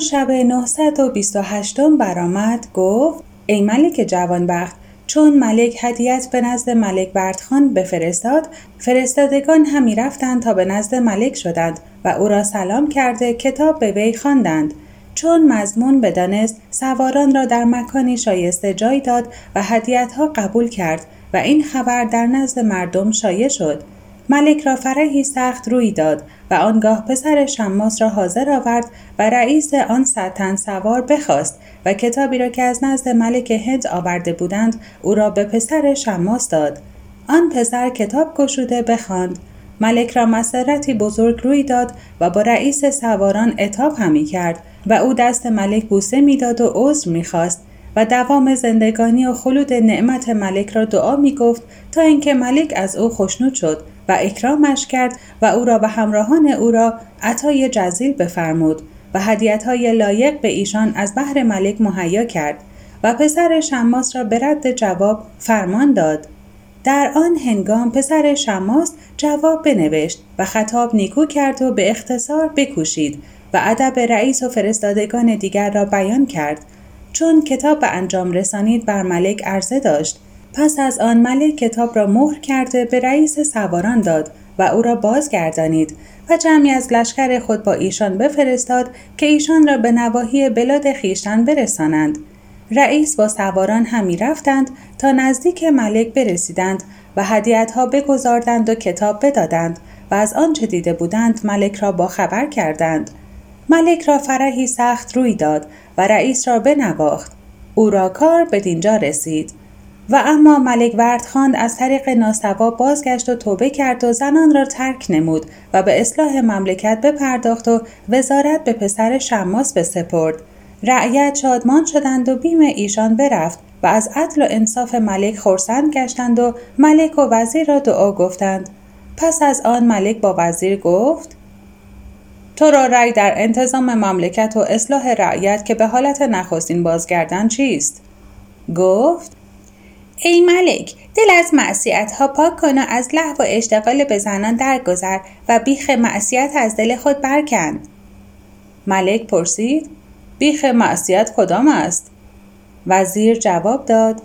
شب 928 برآمد گفت ای ملک جوانبخت چون ملک هدیت به نزد ملک بردخان بفرستاد فرستادگان همی رفتند تا به نزد ملک شدند و او را سلام کرده کتاب به وی خواندند. چون مضمون بدانست سواران را در مکانی شایسته جای داد و هدیت ها قبول کرد و این خبر در نزد مردم شایع شد. ملک را فرحی سخت روی داد و آنگاه پسر شماس را حاضر آورد و رئیس آن ستن سوار بخواست و کتابی را که از نزد ملک هند آورده بودند او را به پسر شماس داد. آن پسر کتاب گشوده بخواند. ملک را مسرتی بزرگ روی داد و با رئیس سواران اتاب همی کرد و او دست ملک بوسه می‌داد و عذر می‌خواست. و دوام زندگانی و خلود نعمت ملک را دعا می گفت تا اینکه ملک از او خشنود شد و اکرامش کرد و او را و همراهان او را عطای جزیل بفرمود و هدیت های لایق به ایشان از بحر ملک مهیا کرد و پسر شماس را به رد جواب فرمان داد. در آن هنگام پسر شماس جواب بنوشت و خطاب نیکو کرد و به اختصار بکوشید و ادب رئیس و فرستادگان دیگر را بیان کرد چون کتاب به انجام رسانید بر ملک عرضه داشت. پس از آن ملک کتاب را مهر کرده به رئیس سواران داد و او را بازگردانید و جمعی از لشکر خود با ایشان بفرستاد که ایشان را به نواحی بلاد خیشتن برسانند. رئیس با سواران همی رفتند تا نزدیک ملک برسیدند و هدیت ها بگذاردند و کتاب بدادند و از آنچه دیده بودند ملک را با خبر کردند. ملک را فرحی سخت روی داد و رئیس را بنواخت. او را کار به دینجا رسید. و اما ملک وردخان از طریق ناسوا بازگشت و توبه کرد و زنان را ترک نمود و به اصلاح مملکت بپرداخت و وزارت به پسر شماس بسپرد. رعیت شادمان شدند و بیم ایشان برفت و از عدل و انصاف ملک خورسند گشتند و ملک و وزیر را دعا گفتند. پس از آن ملک با وزیر گفت تو را در انتظام مملکت و اصلاح رعیت که به حالت نخستین بازگردن چیست؟ گفت ای ملک دل از معصیت ها پاک کن و از لحو و اشتغال به زنان درگذر و بیخ معصیت از دل خود برکن ملک پرسید بیخ معصیت کدام است؟ وزیر جواب داد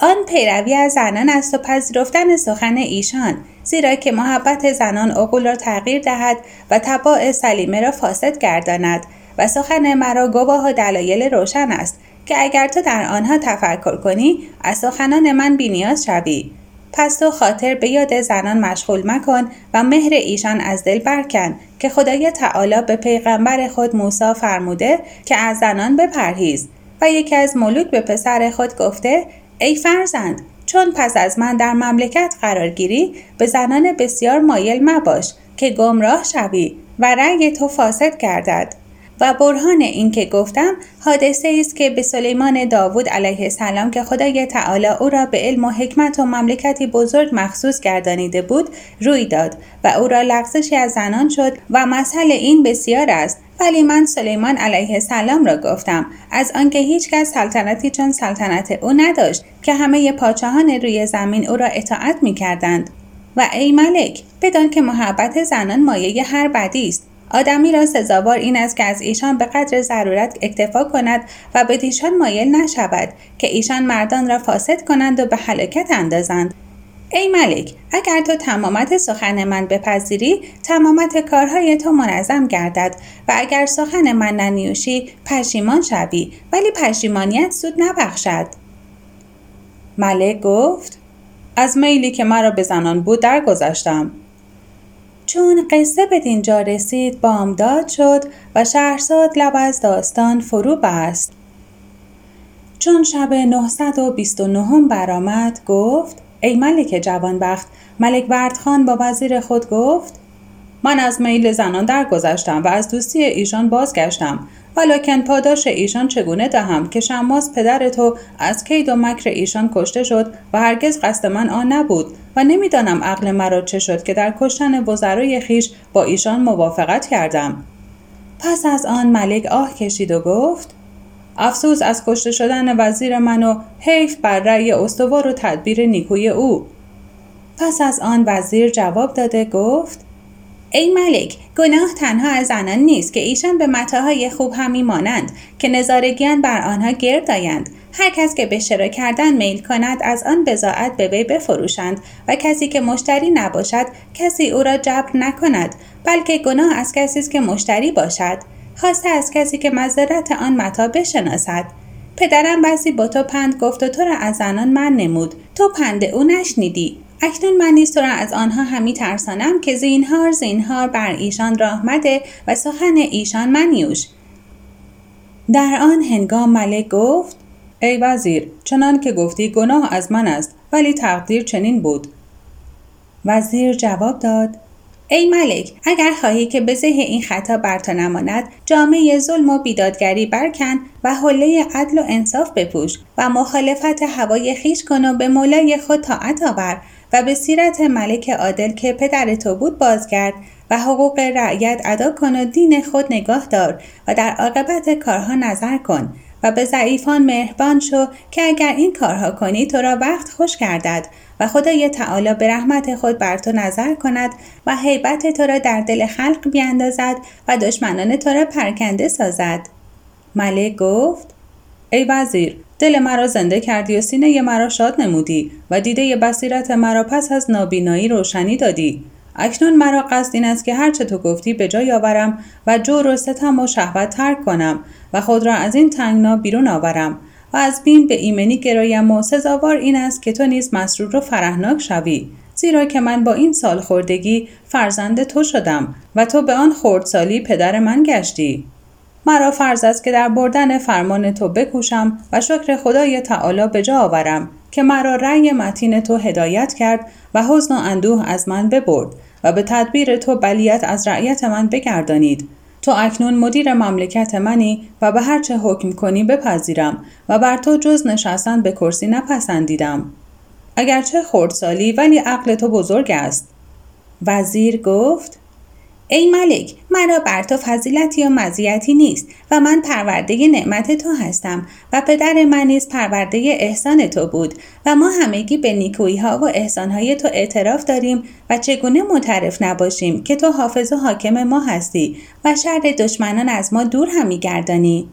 آن پیروی از زنان است و پذیرفتن سخن ایشان زیرا که محبت زنان عقول را تغییر دهد و طباع سلیمه را فاسد گرداند و سخن مرا گواه و دلایل روشن است که اگر تو در آنها تفکر کنی از سخنان من بینیاز شوی. پس تو خاطر به یاد زنان مشغول مکن و مهر ایشان از دل برکن که خدای تعالی به پیغمبر خود موسی فرموده که از زنان بپرهیز و یکی از ملوک به پسر خود گفته ای فرزند چون پس از من در مملکت قرار گیری به زنان بسیار مایل مباش که گمراه شوی و رأی تو فاسد گردد. و برهان این که گفتم حادثه است که به سلیمان داوود علیه السلام که خدای تعالی او را به علم و حکمت و مملکتی بزرگ مخصوص گردانیده بود روی داد و او را لغزشی از زنان شد و مسئله این بسیار است ولی من سلیمان علیه السلام را گفتم. از آنکه هیچکس سلطنتی چون سلطنت او نداشت که همه پاچهان روی زمین او را اطاعت می کردند. و ای ملک بدان که محبت زنان مایه هر بدی است. آدمی را سزاوار این است که از ایشان به قدر ضرورت اکتفا کند و به دیشان مایل نشود که ایشان مردان را فاسد کنند و به حلکت اندازند. ای ملک اگر تو تمامت سخن من بپذیری تمامت کارهای تو منظم گردد و اگر سخن من ننیوشی پشیمان شوی ولی پشیمانیت سود نبخشد. ملک گفت از میلی که مرا به زنان بود درگذشتم چون قصه به دینجا رسید بامداد شد و شهرزاد لب از داستان فرو بست. چون شب 929 برآمد گفت ای ملک جوانبخت ملک بردخان با وزیر خود گفت من از میل زنان درگذشتم و از دوستی ایشان بازگشتم. ولیکن پاداش ایشان چگونه دهم که شماس پدر تو از کید و مکر ایشان کشته شد و هرگز قصد من آن نبود و نمی‌دانم عقل مرا چه شد که در کشتن وزرای خیش با ایشان موافقت کردم. پس از آن ملک آه کشید و گفت افسوس از کشته شدن وزیر من و حیف بر رأی استوار و تدبیر نیکوی او. پس از آن وزیر جواب داده گفت ای ملک گناه تنها از زنان نیست که ایشان به متاهای خوب هم میمانند که نظارگیان بر آنها گرد آیند. هر کس که به شرا کردن میل کند از آن بزاعت به وی بفروشند. و کسی که مشتری نباشد کسی او را جبر نکند بلکه گناه از کسی است که مشتری باشد. خواسته از کسی که مذرت آن متا بشناسد. پدرم بسی با تو پند گفت و تو را از زنان من نمود. تو پند او نشنیدی. اکنون من نیز را از آنها همی ترسانم که زینهار زینهار بر ایشان راه مده و سخن ایشان منیوش. در آن هنگام ملک گفت ای وزیر چنان که گفتی گناه از من است ولی تقدیر چنین بود. وزیر جواب داد ای ملک اگر خواهی که به این خطا بر تو نماند جامعه ظلم و بیدادگری برکن و حله عدل و انصاف بپوش و مخالفت هوای خیش کن و به مولای خود طاعت آور و به سیرت ملک عادل که پدر تو بود بازگرد و حقوق رعیت ادا کن و دین خود نگاه دار و در عاقبت کارها نظر کن و به ضعیفان مهربان شو که اگر این کارها کنی تو را وقت خوش گردد. و خدای تعالی به رحمت خود بر تو نظر کند و حیبت تو را در دل خلق بیاندازد و دشمنان تو را پرکنده سازد. ملک گفت ای وزیر دل مرا زنده کردی و سینه مرا شاد نمودی و دیده بصیرت مرا پس از نابینایی روشنی دادی. اکنون مرا قصد این است که هرچه تو گفتی به جای آورم و جور و ستم و شهوت ترک کنم و خود را از این تنگنا بیرون آورم. و از بین به ایمنی گرایم و سزاوار این است که تو نیز مسرور و فرهناک شوی. زیرا که من با این سال خوردگی فرزند تو شدم و تو به آن خردسالی پدر من گشتی. مرا فرض است که در بردن فرمان تو بکوشم و شکر خدای تعالی به جا آورم که مرا رأی متین تو هدایت کرد و حزن و اندوه از من ببرد و به تدبیر تو بلیت از رعیت من بگردانید. تو اکنون مدیر مملکت منی و به هر چه حکم کنی بپذیرم و بر تو جز نشستن به کرسی نپسندیدم. اگرچه خردسالی ولی عقل تو بزرگ است. وزیر گفت ای ملک مرا بر تو فضیلتی یا مزیتی نیست و من پرورده نعمت تو هستم و پدر من نیز پرورده احسان تو بود و ما همگی به نیکویی ها و احسان های تو اعتراف داریم و چگونه معترف نباشیم که تو حافظ و حاکم ما هستی و شر دشمنان از ما دور همی گردانی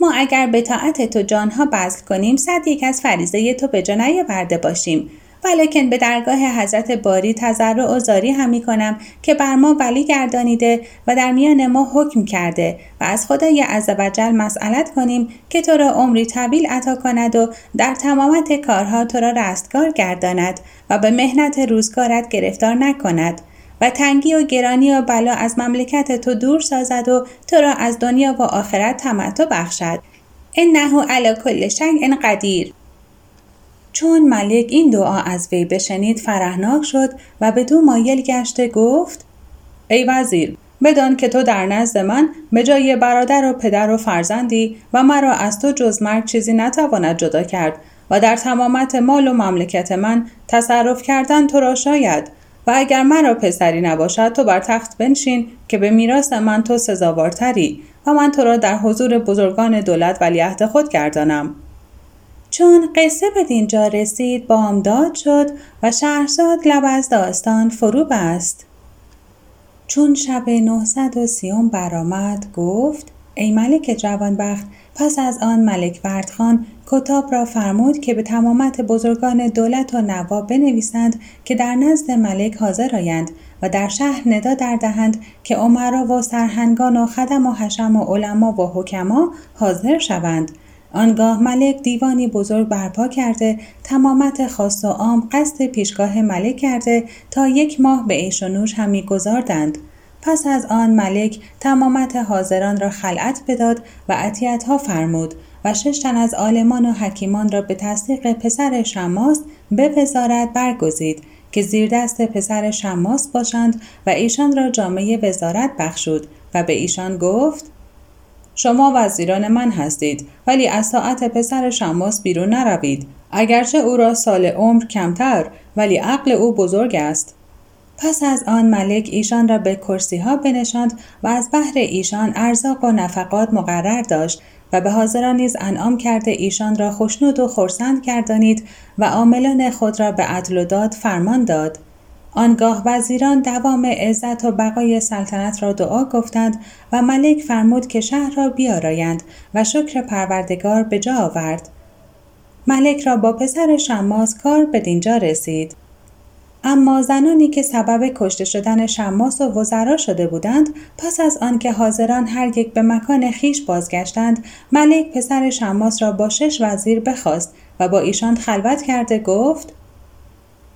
ما اگر به طاعت تو جانها بذل کنیم صد یک از فریضه تو به جا نیاورده باشیم. ولیکن به درگاه حضرت باری تضرع و زاری هم می کنم که بر ما ولی گردانیده و در میان ما حکم کرده و از خدای عزوجل مسئلت کنیم که تو را عمری طویل عطا کند و در تمامت کارها تو را رستگار گرداند و به مهنت روزگارت گرفتار نکند و تنگی و گرانی و بلا از مملکت تو دور سازد و تو را از دنیا و آخرت تمتع بخشد. انه علی کل شیء قدیر. چون ملک این دعا از وی بشنید فرهناک شد و به دو مایل گشته گفت ای وزیر بدان که تو در نزد من به جای برادر و پدر و فرزندی و مرا از تو جز مرگ چیزی نتواند جدا کرد و در تمامت مال و مملکت من تصرف کردن تو را شاید و اگر مرا پسری نباشد تو بر تخت بنشین که به میراث من تو سزاوارتری و من تو را در حضور بزرگان دولت ولیعهد خود گردانم. چون قصه به دینجا رسید بامداد شد و شهرزاد لب از داستان فرو بست. چون شب 930 برآمد گفت ای ملک جوانبخت پس از آن ملک وردخان کتاب را فرمود که به تمامت بزرگان دولت و نواب بنویسند که در نزد ملک حاضر آیند و در شهر ندا در دهند که عمرا و سرهنگان و خدم و حشم و علما و حکما حاضر شوند. آنگاه ملک دیوانی بزرگ برپا کرده تمامت خاص و عام قصد پیشگاه ملک کرده تا یک ماه به عیش و نوش همی گذاردند. پس از آن ملک تمامت حاضران را خلعت بداد و عطیت ها فرمود و شش تن از عالمان و حکیمان را به تصدیق پسر شماس به وزارت برگزید که زیر دست پسر شماس باشند و ایشان را جامعه وزارت بخشود و به ایشان گفت شما وزیران من هستید ولی از ساعت پسر شماس بیرون نروید. اگرچه او را سال عمر کمتر ولی عقل او بزرگ است. پس از آن ملک ایشان را به کرسی ها بنشاند و از بحر ایشان ارزاق و نفقات مقرر داشت و به حاضران نیز انعام کرده ایشان را خوشنود و خرسند گردانید و عاملان خود را به عدل و داد فرمان داد. آنگاه وزیران دوام عزت و بقای سلطنت را دعا گفتند و ملک فرمود که شهر را بیارایند و شکر پروردگار به جا آورد. ملک را با پسر شماس کار به دینجا رسید. اما زنانی که سبب کشته شدن شماس و وزرا شده بودند پس از آنکه حاضران هر یک به مکان خیش بازگشتند ملک پسر شماس را با شش وزیر بخواست و با ایشان خلوت کرده گفت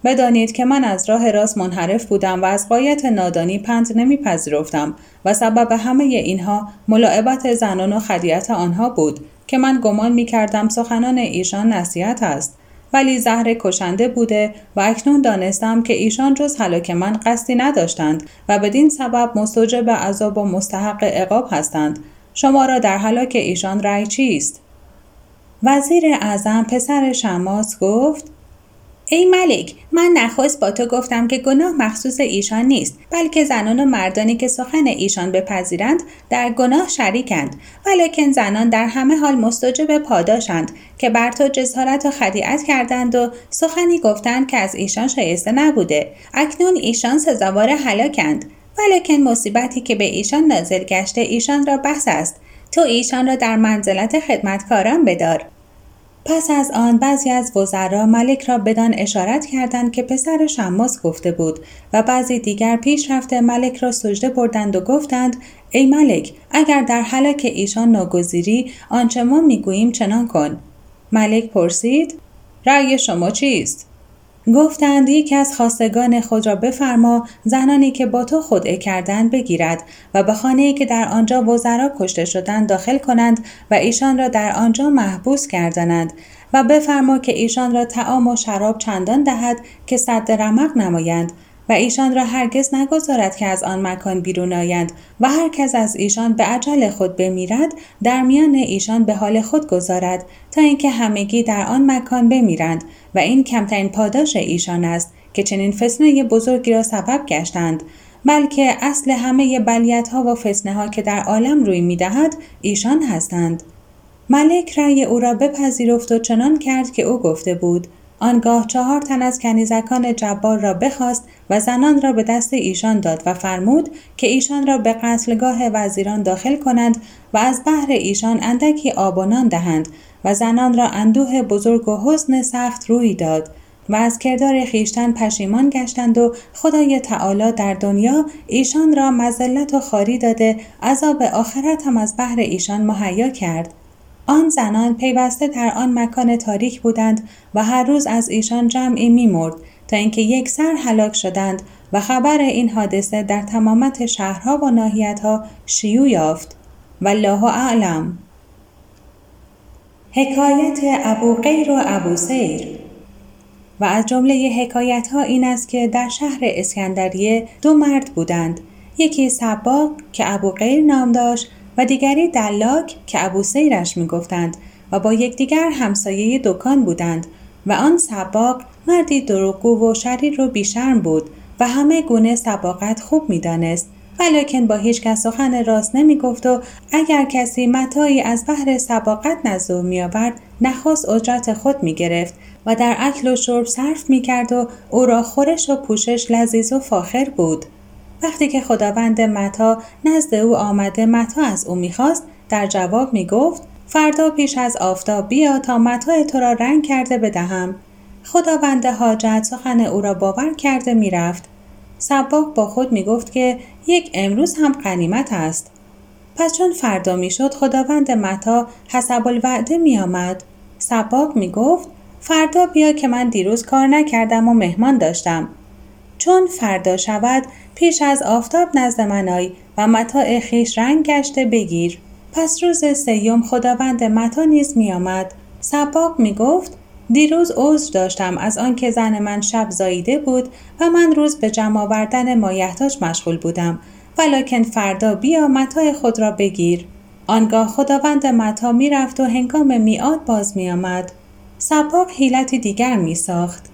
بدانید که من از راه راست منحرف بودم و از قایت نادانی پند نمیپذیرفتم و سبب همه اینها ملاعبت زنان و خدیت آنها بود که من گمان می کردم سخنان ایشان نصیحت است. ولی زهر کشنده بوده و اکنون دانستم که ایشان جز حلاک من قصدی نداشتند و بدین سبب مستوجب عذاب و مستحق عقاب هستند. شما را در حلاک ایشان رأی چیست؟ وزیر اعظم پسر شماس گفت ای ملک من نخست با تو گفتم که گناه مخصوص ایشان نیست بلکه زنان و مردانی که سخن ایشان بپذیرند در گناه شریکند ولیکن زنان در همه حال مستوجب پاداشند که بر تو جسارت و خدیعت کردند و سخنی گفتند که از ایشان شایسته نبوده. اکنون ایشان سزاوار هلاکند ولیکن مصیبتی که به ایشان نازل گشته ایشان را بحث است. تو ایشان را در منزلت خدمتکاران بدار. پس از آن بعضی از وزرا ملک را بدان اشارت کردند که پسر شماس گفته بود و بعضی دیگر پیش رفته ملک را سجده بردند و گفتند ای ملک اگر در حلک ایشان ناگزیری آنچه ما می‌گوییم چنان کن. ملک پرسید رأی شما چیست؟ گفتند یکی از خواستگان خود را بفرما زنانی که با تو خدعه کردند بگیرد و به خانه که در آنجا وزرا کشته شدند داخل کنند و ایشان را در آنجا محبوس گردانند و بفرما که ایشان را تعام و شراب چندان دهد که صد رمق نمایند و ایشان را هرگز نگذارد که از آن مکان بیرون آیند و هر کس از ایشان به عجل خود بمیرد در میان ایشان به حال خود گذارد تا اینکه همگی در آن مکان بمیرند و این کمترین پاداش ایشان است که چنین فسنه بزرگی را سبب گشتند بلکه اصل همه بلیت ها و فسنه ها که در عالم روی می دهد ایشان هستند. ملک رأی او را بپذیرفت و چنان کرد که او گفته بود آنگاه چهار تن از کنیزکان جبار را بخواست و زنان را به دست ایشان داد و فرمود که ایشان را به قتلگاه وزیران داخل کنند و از بحر ایشان اندکی آبانان دهند و زنان را اندوه بزرگ و حزن سخت روی داد و از کردار خیشتن پشیمان گشتند و خدای تعالی در دنیا ایشان را مزلت و خاری داده عذاب آخرت هم از بحر ایشان مهیا کرد. آن زنان پیوسته در آن مکان تاریک بودند و هر روز از ایشان جمعی میمرد تا اینکه یک سر هلاک شدند و خبر این حادثه در تمامت شهرها و ناحیتها شیوع یافت. والله اعلم. حکایت ابو غیر و ابو سیر. و از جمله حکایت ها این است که در شهر اسکندریه دو مرد بودند. یکی سباق که ابو غیر نام داشت و دیگری دلاک که ابو سیرش می گفتند و با یکدیگر همسایه دکان بودند و آن سباق مردی دروغگو و شریر و بیشرم بود و همه گونه سباقت خوب می‌دانست ولیکن با هیچ کس سخن راست نمی گفت و اگر کسی متایی از بحر سباقت نزد می آورد نخواست اجرت خود می گرفت و در اکل و شرب صرف می کرد و او را خورش و پوشش لذیذ و فاخر بود. وقتی که خداوند متا نزد او آمده متا از او می‌خواست در جواب می‌گفت فردا پیش از آفتاب بیا تا متا تو را رنگ کرده بدهم. خداوند حاجت سخن او را باور کرده می‌رفت. سباق با خود می‌گفت که یک امروز هم قنیمت است. پس چون فردا می‌شد خداوند متا حسب الوعده میآمد. سباق می‌گفت فردا بیا که من دیروز کار نکردم و مهمان داشتم. چون فردا شود پیش از آفتاب نزد من آی و متاع خیش رنگ گشته بگیر. پس روز سیوم خداوند متا نیز می آمد. سباق می گفت دیروز عذر داشتم از آنکه زن من شب زاییده بود و من روز به جمع آوردن مایحتاج مشغول بودم. ولکن فردا بیا متاع خود را بگیر. آنگاه خداوند متا می‌رفت و هنگام میعاد باز میآمد سباق حیلتی دیگر می ساخت.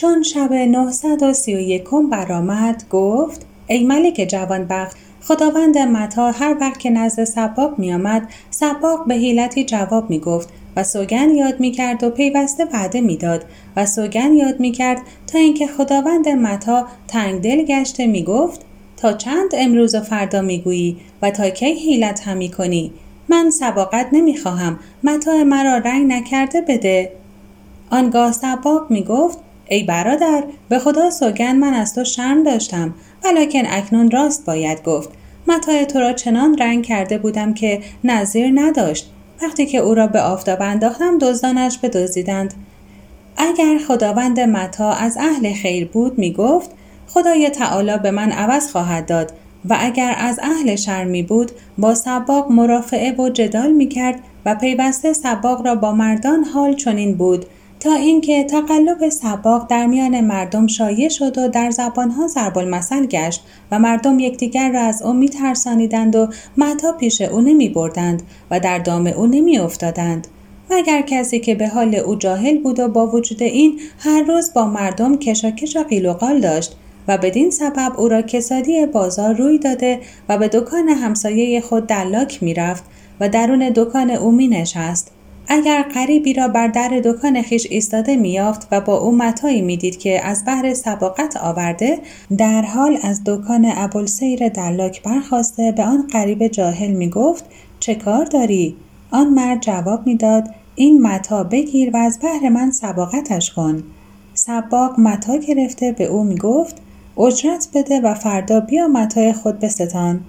چون شب 931 برآمد گفت ای ملک جوانبخت خداوند متا هر وقت که نزد سباق می آمد سباق به حیلتی جواب می گفت و سوگن یاد می کرد و پیوسته وعده می داد و سوگن یاد می کرد تا اینکه خداوند متا تنگ دل گشته می گفت تا چند امروز و فردا می گویی و تا کی حیلت همی کنی؟ من سباقت نمی خواهم متا مرا رنگ نکرده بده. آنگاه سباق می گفت ای برادر به خدا سوگن من از تو شرم داشتم ولیکن اکنون راست باید گفت. متاع تو را چنان رنگ کرده بودم که نظیر نداشت. وقتی که او را به آفتاب انداختم دزدانش بدزدیدند. اگر خداوند متا از اهل خیر بود می گفت خدای تعالی به من عوض خواهد داد و اگر از اهل شر می بود با سباق مرافعه و جدال می کرد و پیوسته سباق را با مردان حال چنین بود. تا اینکه تقلب سباق در میان مردم شایع شد و در زبانها ضرب المثل گشت و مردم یکدیگر را از او میترسانیدند و متا پیش او نمی بردند و در دام او نمی افتادند. مگر کسی که به حال او جاهل بود و با وجود این هر روز با مردم کشاکش و قیل و قال داشت و بدین سبب او را کسادی بازار روی داده و به دکان همسایه خود دلاک می‌رفت و درون دکان او می نشست اگر غریبی را بر در دکان خیش ایستاده میافت و با او متایی می‌دید که از بحر سباقت آورده در حال از دکان ابوالسیر دلاک برخواسته به آن غریب جاهل می‌گفت چه کار داری؟ آن مرد جواب می‌داد این متا بگیر و از بهر من سباقتش کن. سباق متا گرفته به او می‌گفت اجرت بده و فردا بیا متای خود بستان.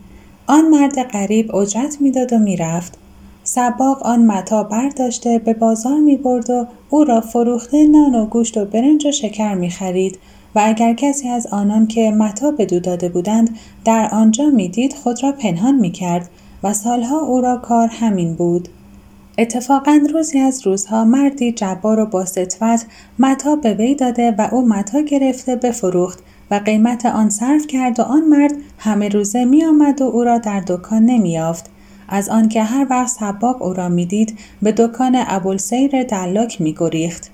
آن مرد غریب اجرت می‌داد و می‌رفت. سباق آن متا برداشته به بازار می برد و او را فروخته نان و گوشت و برنج و شکر می خرید و اگر کسی از آنان که متا به دو داده بودند در آنجا می‌دید خود را پنهان می کرد و سالها او را کار همین بود. اتفاقا روزی از روزها مردی جبار و با ستوت متا به وی داده و او متا گرفته بفروخت و قیمت آن صرف کرد و آن مرد همه روزه می آمد و او را در دکان نمی یافت. از آنکه هر وقت سباق او را می‌دید به دکان ابوالسیر دلاک میگریخت.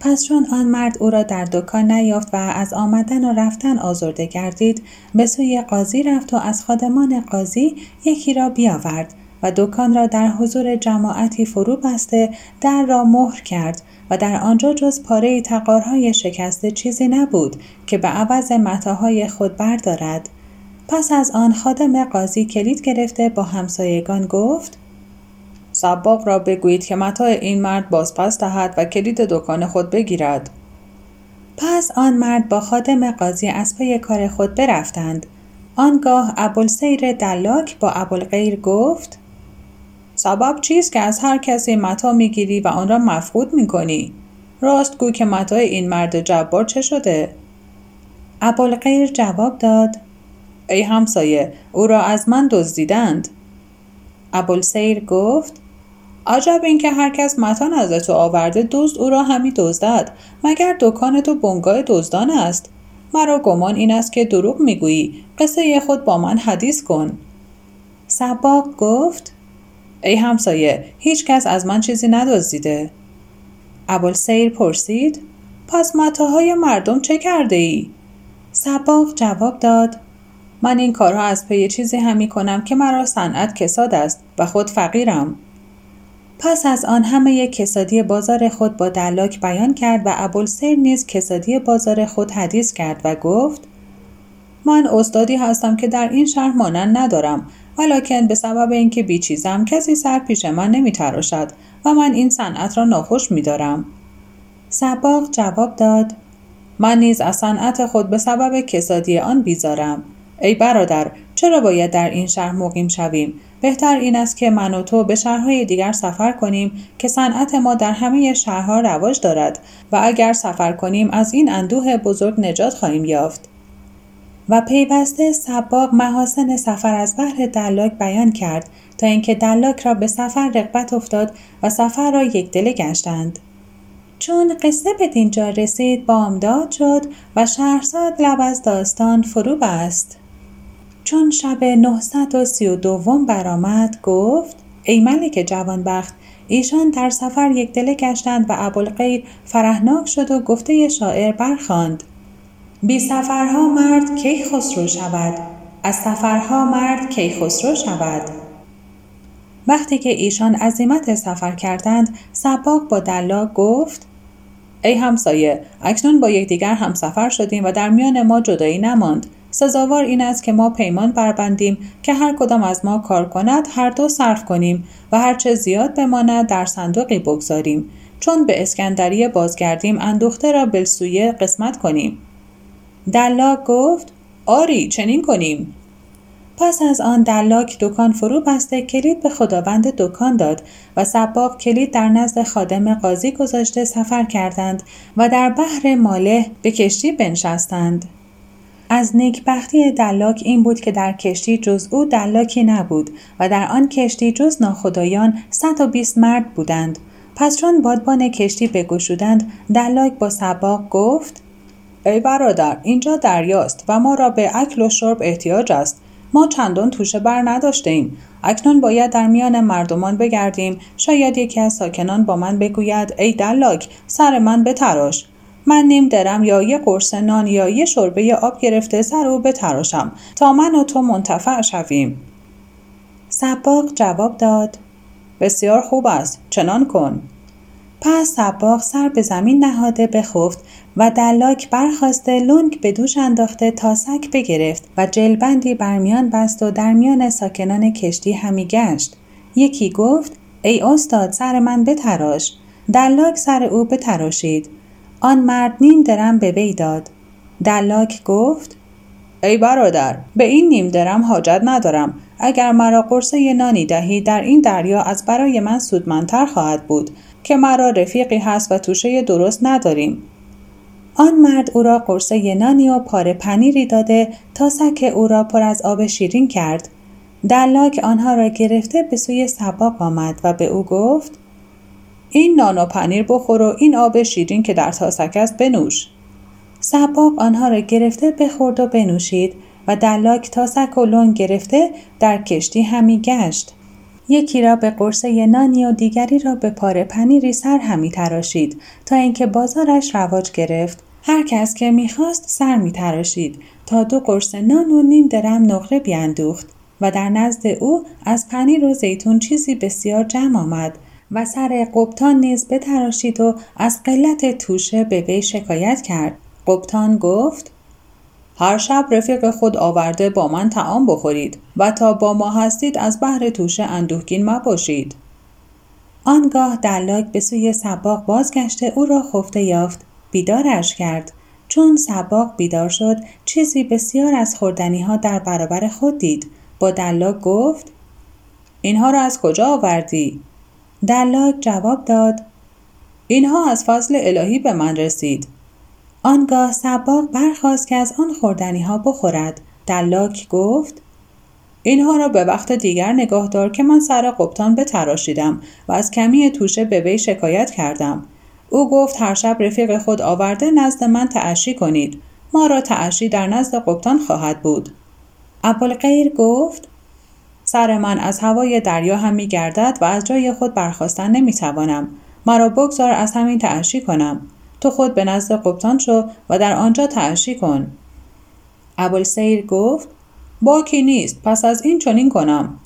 پس چون آن مرد او را در دکان نیافت و از آمدن و رفتن آزرده گردید به سوی قاضی رفت و از خادمان قاضی یکی را بیاورد و دکان را در حضور جماعتی فرو بسته در را مهر کرد و در آنجا جز پاره تقارهای شکسته چیزی نبود که به عوض متاهای خود بردارد. پس از آن خادم قاضی کلید گرفته با همسایگان گفت سباق را بگویید که متاع این مرد بازپس دهد و کلید دکان خود بگیرد. پس آن مرد با خادم قاضی از پی کار خود برفتند. آنگاه ابوالسیر دلاک با ابوالغیر گفت سبب چیست که از هر کسی متا می‌گیری و آن را مفقود می‌کنی؟ راست گو که متاع این مرد جبار چه شده؟ ابوالغیر جواب داد ای همسایه او را از من دزدیدند. ابوالسیر گفت عجب اینکه هر کس متا نزد تو آورده دزد او را همی دزدد مگر دکان تو بنگاه دزدان است؟ مرا گمان این است که دروغ می‌گویی قصه خود با من حدیث کن. سباق گفت ای همسایه هیچ کس از من چیزی ندزدیده. ابوالسیر پرسید پس متاهای مردم چه کرده ای؟ سباق جواب داد من این کارها از پی چیزی همی کنم که مرا صنعت کساد است و خود فقیرم پس از آن همه کسادی بازار خود با دلاک بیان کرد و ابوالسیر نیز کسادی بازار خود حدیث کرد و گفت من استادی هستم که در این شهر مانند ندارم ولیکن به سبب اینکه بیچیزم کسی سر پیش من نمی تراشد و من این صنعت را ناخوش می دارم. سباق جواب داد من نیز از صنعت خود به سبب کسادی آن بیزارم ای برادر چرا باید در این شهر مقیم شویم؟ بهتر این است که من و تو به شهرهای دیگر سفر کنیم که صنعت ما در همه شهرها رواج دارد و اگر سفر کنیم از این اندوه بزرگ نجات خواهیم یافت. و پیوسته سباق محاسن سفر از بحر دلاک بیان کرد تا اینکه دلاک را به سفر رغبت افتاد و سفر را یک دل گشتند. چون قصه به دینجا رسید بامداد شد و شهرزاد لب از داستان فرو بست چون شب 932 برآمد گفت ای ملک جوانبخت ایشان در سفر یک دل گشتند و ابوالغیر فرهناک شد و گفته شاعر برخواند بی سفرها مرد کی خسرو شود؟ از سفرها مرد کی خسرو شود؟ وقتی که ایشان عزیمت سفر کردند سباق با دلا گفت ای همسایه اکنون با یکدیگر همسفر شدیم و در میان ما جدایی نماند. سزاوار این است که ما پیمان بربندیم که هر کدام از ما کار کند هر دو صرف کنیم و هرچه زیاد بماند در صندوقی بگذاریم. چون به اسکندریه بازگردیم اندوخته را بلسویه قسمت کنیم. دلاک گفت آری چنین کنیم. پس از آن دلاک دکان فرو بسته کلید به خداوند دکان داد و سباق کلید در نزد خادم قاضی گذاشته سفر کردند و در بحر ماله به کشتی بنشستند. از نیکبختی دلاک این بود که در کشتی جز او دلاکی نبود و در آن کشتی جز ناخدایان 120 مرد بودند. پس چون بادبان کشتی بگشودند دلاک با سباق گفت ای برادر اینجا دریاست و ما را به اکل و شرب احتیاج است. ما چندان توشه بر نداشتیم اکنون باید در میان مردمان بگردیم. شاید یکی از ساکنان با من بگوید ای دلاک سر من بتراش. من نیم درم یا یه قرص نان یا یه شربه آب گرفته سر او بتراشم تا من و تو منتفع شویم. سباق جواب داد بسیار خوب است چنان کن. پس سباق سر به زمین نهاده بخفت و دلاک برخواسته لنگ به دوش انداخته تا سک بگرفت و جلبندی برمیان بست و در میان ساکنان کشتی همی گشت. یکی گفت ای استاد سر من بتراش. دلاک سر او بتراشید. آن مرد نیم درم به وی داد. دلاک گفت ای برادر به این نیم درم حاجت ندارم. اگر مرا قرصه نانی دهی در این دریا از برای من سودمندتر خواهد بود که مرا رفیقی هست و توشه درست نداریم. آن مرد او را قرصه نانی و پاره پنیری داده تا سک او را پر از آب شیرین کرد. دلاک آنها را گرفته به سوی سباق آمد و به او گفت این نان و پنیر بخور و این آب شیرین که در تاسک است بنوش. سباق آنها را گرفته بخورد و بنوشید و دلاک تاسک و لون گرفته در کشتی همی گشت. یکی را به قرصه نانی و دیگری را به پاره پنیری سر همی تراشید تا اینکه بازارش رواج گرفت. هر کس که می‌خواست سر می تراشید تا دو قرص نان و نیم درم نقره بیاندوخت و در نزد او از پنیر و زیتون چیزی بسیار جمع آمد. و سر قبطان نیز بتراشید و از قلت توشه به وی شکایت کرد. قبطان گفت هر شب رفیق خود آورده با من تعام بخورید و تا با ما هستید از بحر توشه اندوهگین مباشید آنگاه دلاک به سوی سباق بازگشته او را خفته یافت بیدارش کرد. چون سباق بیدار شد چیزی بسیار از خوردنی ها در برابر خود دید. با دلاک گفت اینها را از کجا آوردی؟ دلاک جواب داد اینها از فضل الهی به من رسید. آنگاه سباق برخواست که از آن خوردنی ها بخورد دلاک گفت اینها را به وقت دیگر نگاه دار که من سر قبطان بتراشیدم و از کمی توشه به وی شکایت کردم. او گفت هر شب رفیق خود آورده نزد من تعشی کنید. ما را تعشی در نزد قبطان خواهد بود. ابوالغیر گفت سر من از هوای دریا هم می گردد و از جای خود برخواستن نمی توانم مرا بگذار از همین تعشی کنم. تو خود به نزد قبطان شو و در آنجا تعشی کن. ابوالسیر گفت باکی نیست پس از این چنین کنم.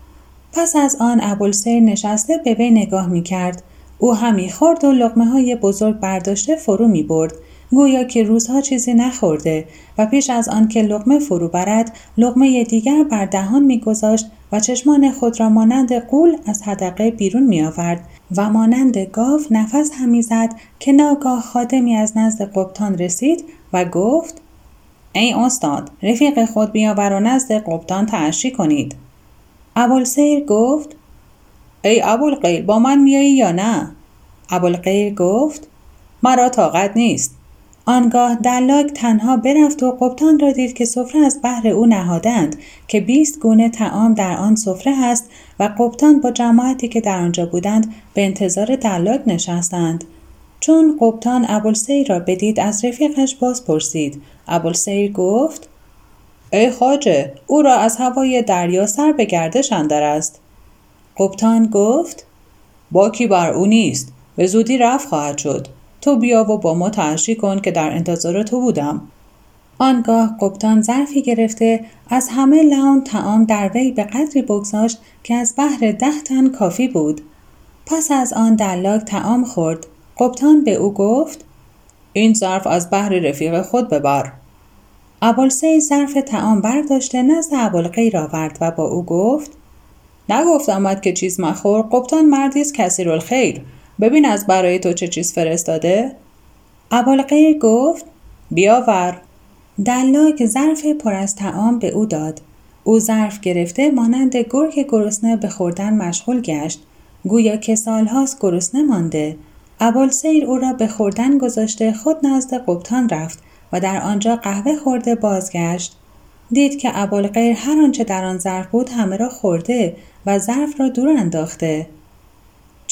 پس از آن ابوالسیر نشسته به وی نگاه می کرد او همی خورد و لقمه های بزرگ برداشته فرو می برد گویا که روزها چیزی نخورده و پیش از آن که لقمه فرو برد لقمه دیگر بر دهان میگذاشت و چشمان خود را مانند قول از حدقه بیرون می آورد و مانند گاو نفس همی زد که ناگاه خادمی از نزد قبطان رسید و گفت ای استاد رفیق خود بیاور و نزد قبطان تعشی کنید. ابوالسیر گفت ای ابوالقیل با من میایی یا نه؟ ابوالقیل گفت مرا طاقت نیست. آنگاه دلاک تنها برفت و قبطان را دید که سفره از بهر او نهادند که بیست گونه تعام در آن سفره هست و قبطان با جماعتی که در آنجا بودند به انتظار دلاک نشستند. چون قبطان ابوالسیر را بدید از رفیقش باز پرسید ابوالسیر گفت ای خاجه او را از هوای دریا سر به گردش اندر است. قبطان گفت باکی بر او نیست به زودی رفت خواهد شد. تو بیا و با ما تعشی کن که در انتظار تو بودم. آنگاه قبطان ظرفی گرفته از همه لون تعام در وی به قدری بگذاشت که از بهر ده تن کافی بود. پس از آن دلاک تعام خورد. قبطان به او گفت این ظرف از بهر رفیق خود ببر. ابوالسی ظرف تعام برداشته نزد ابوالغیر آورد و با او گفت نگفتمت که چیز مخور قبطان مردی است کثیر الخیر ببین از برای تو چه چیز فرستاده. ابوالغیر گفت بیاور. دلاک ظرف پر از تعام به او داد. او ظرف گرفته مانند گرگ گرسنه به خوردن مشغول گشت. گویا که سالهاست گرسنه مانده. ابوالسیر او را به خوردن گذاشته خود نزد قبطان رفت و در آنجا قهوه خورده بازگشت. دید که ابوالغیر هر آنچه در آن ظرف بود همه را خورده و ظرف را دور انداخته.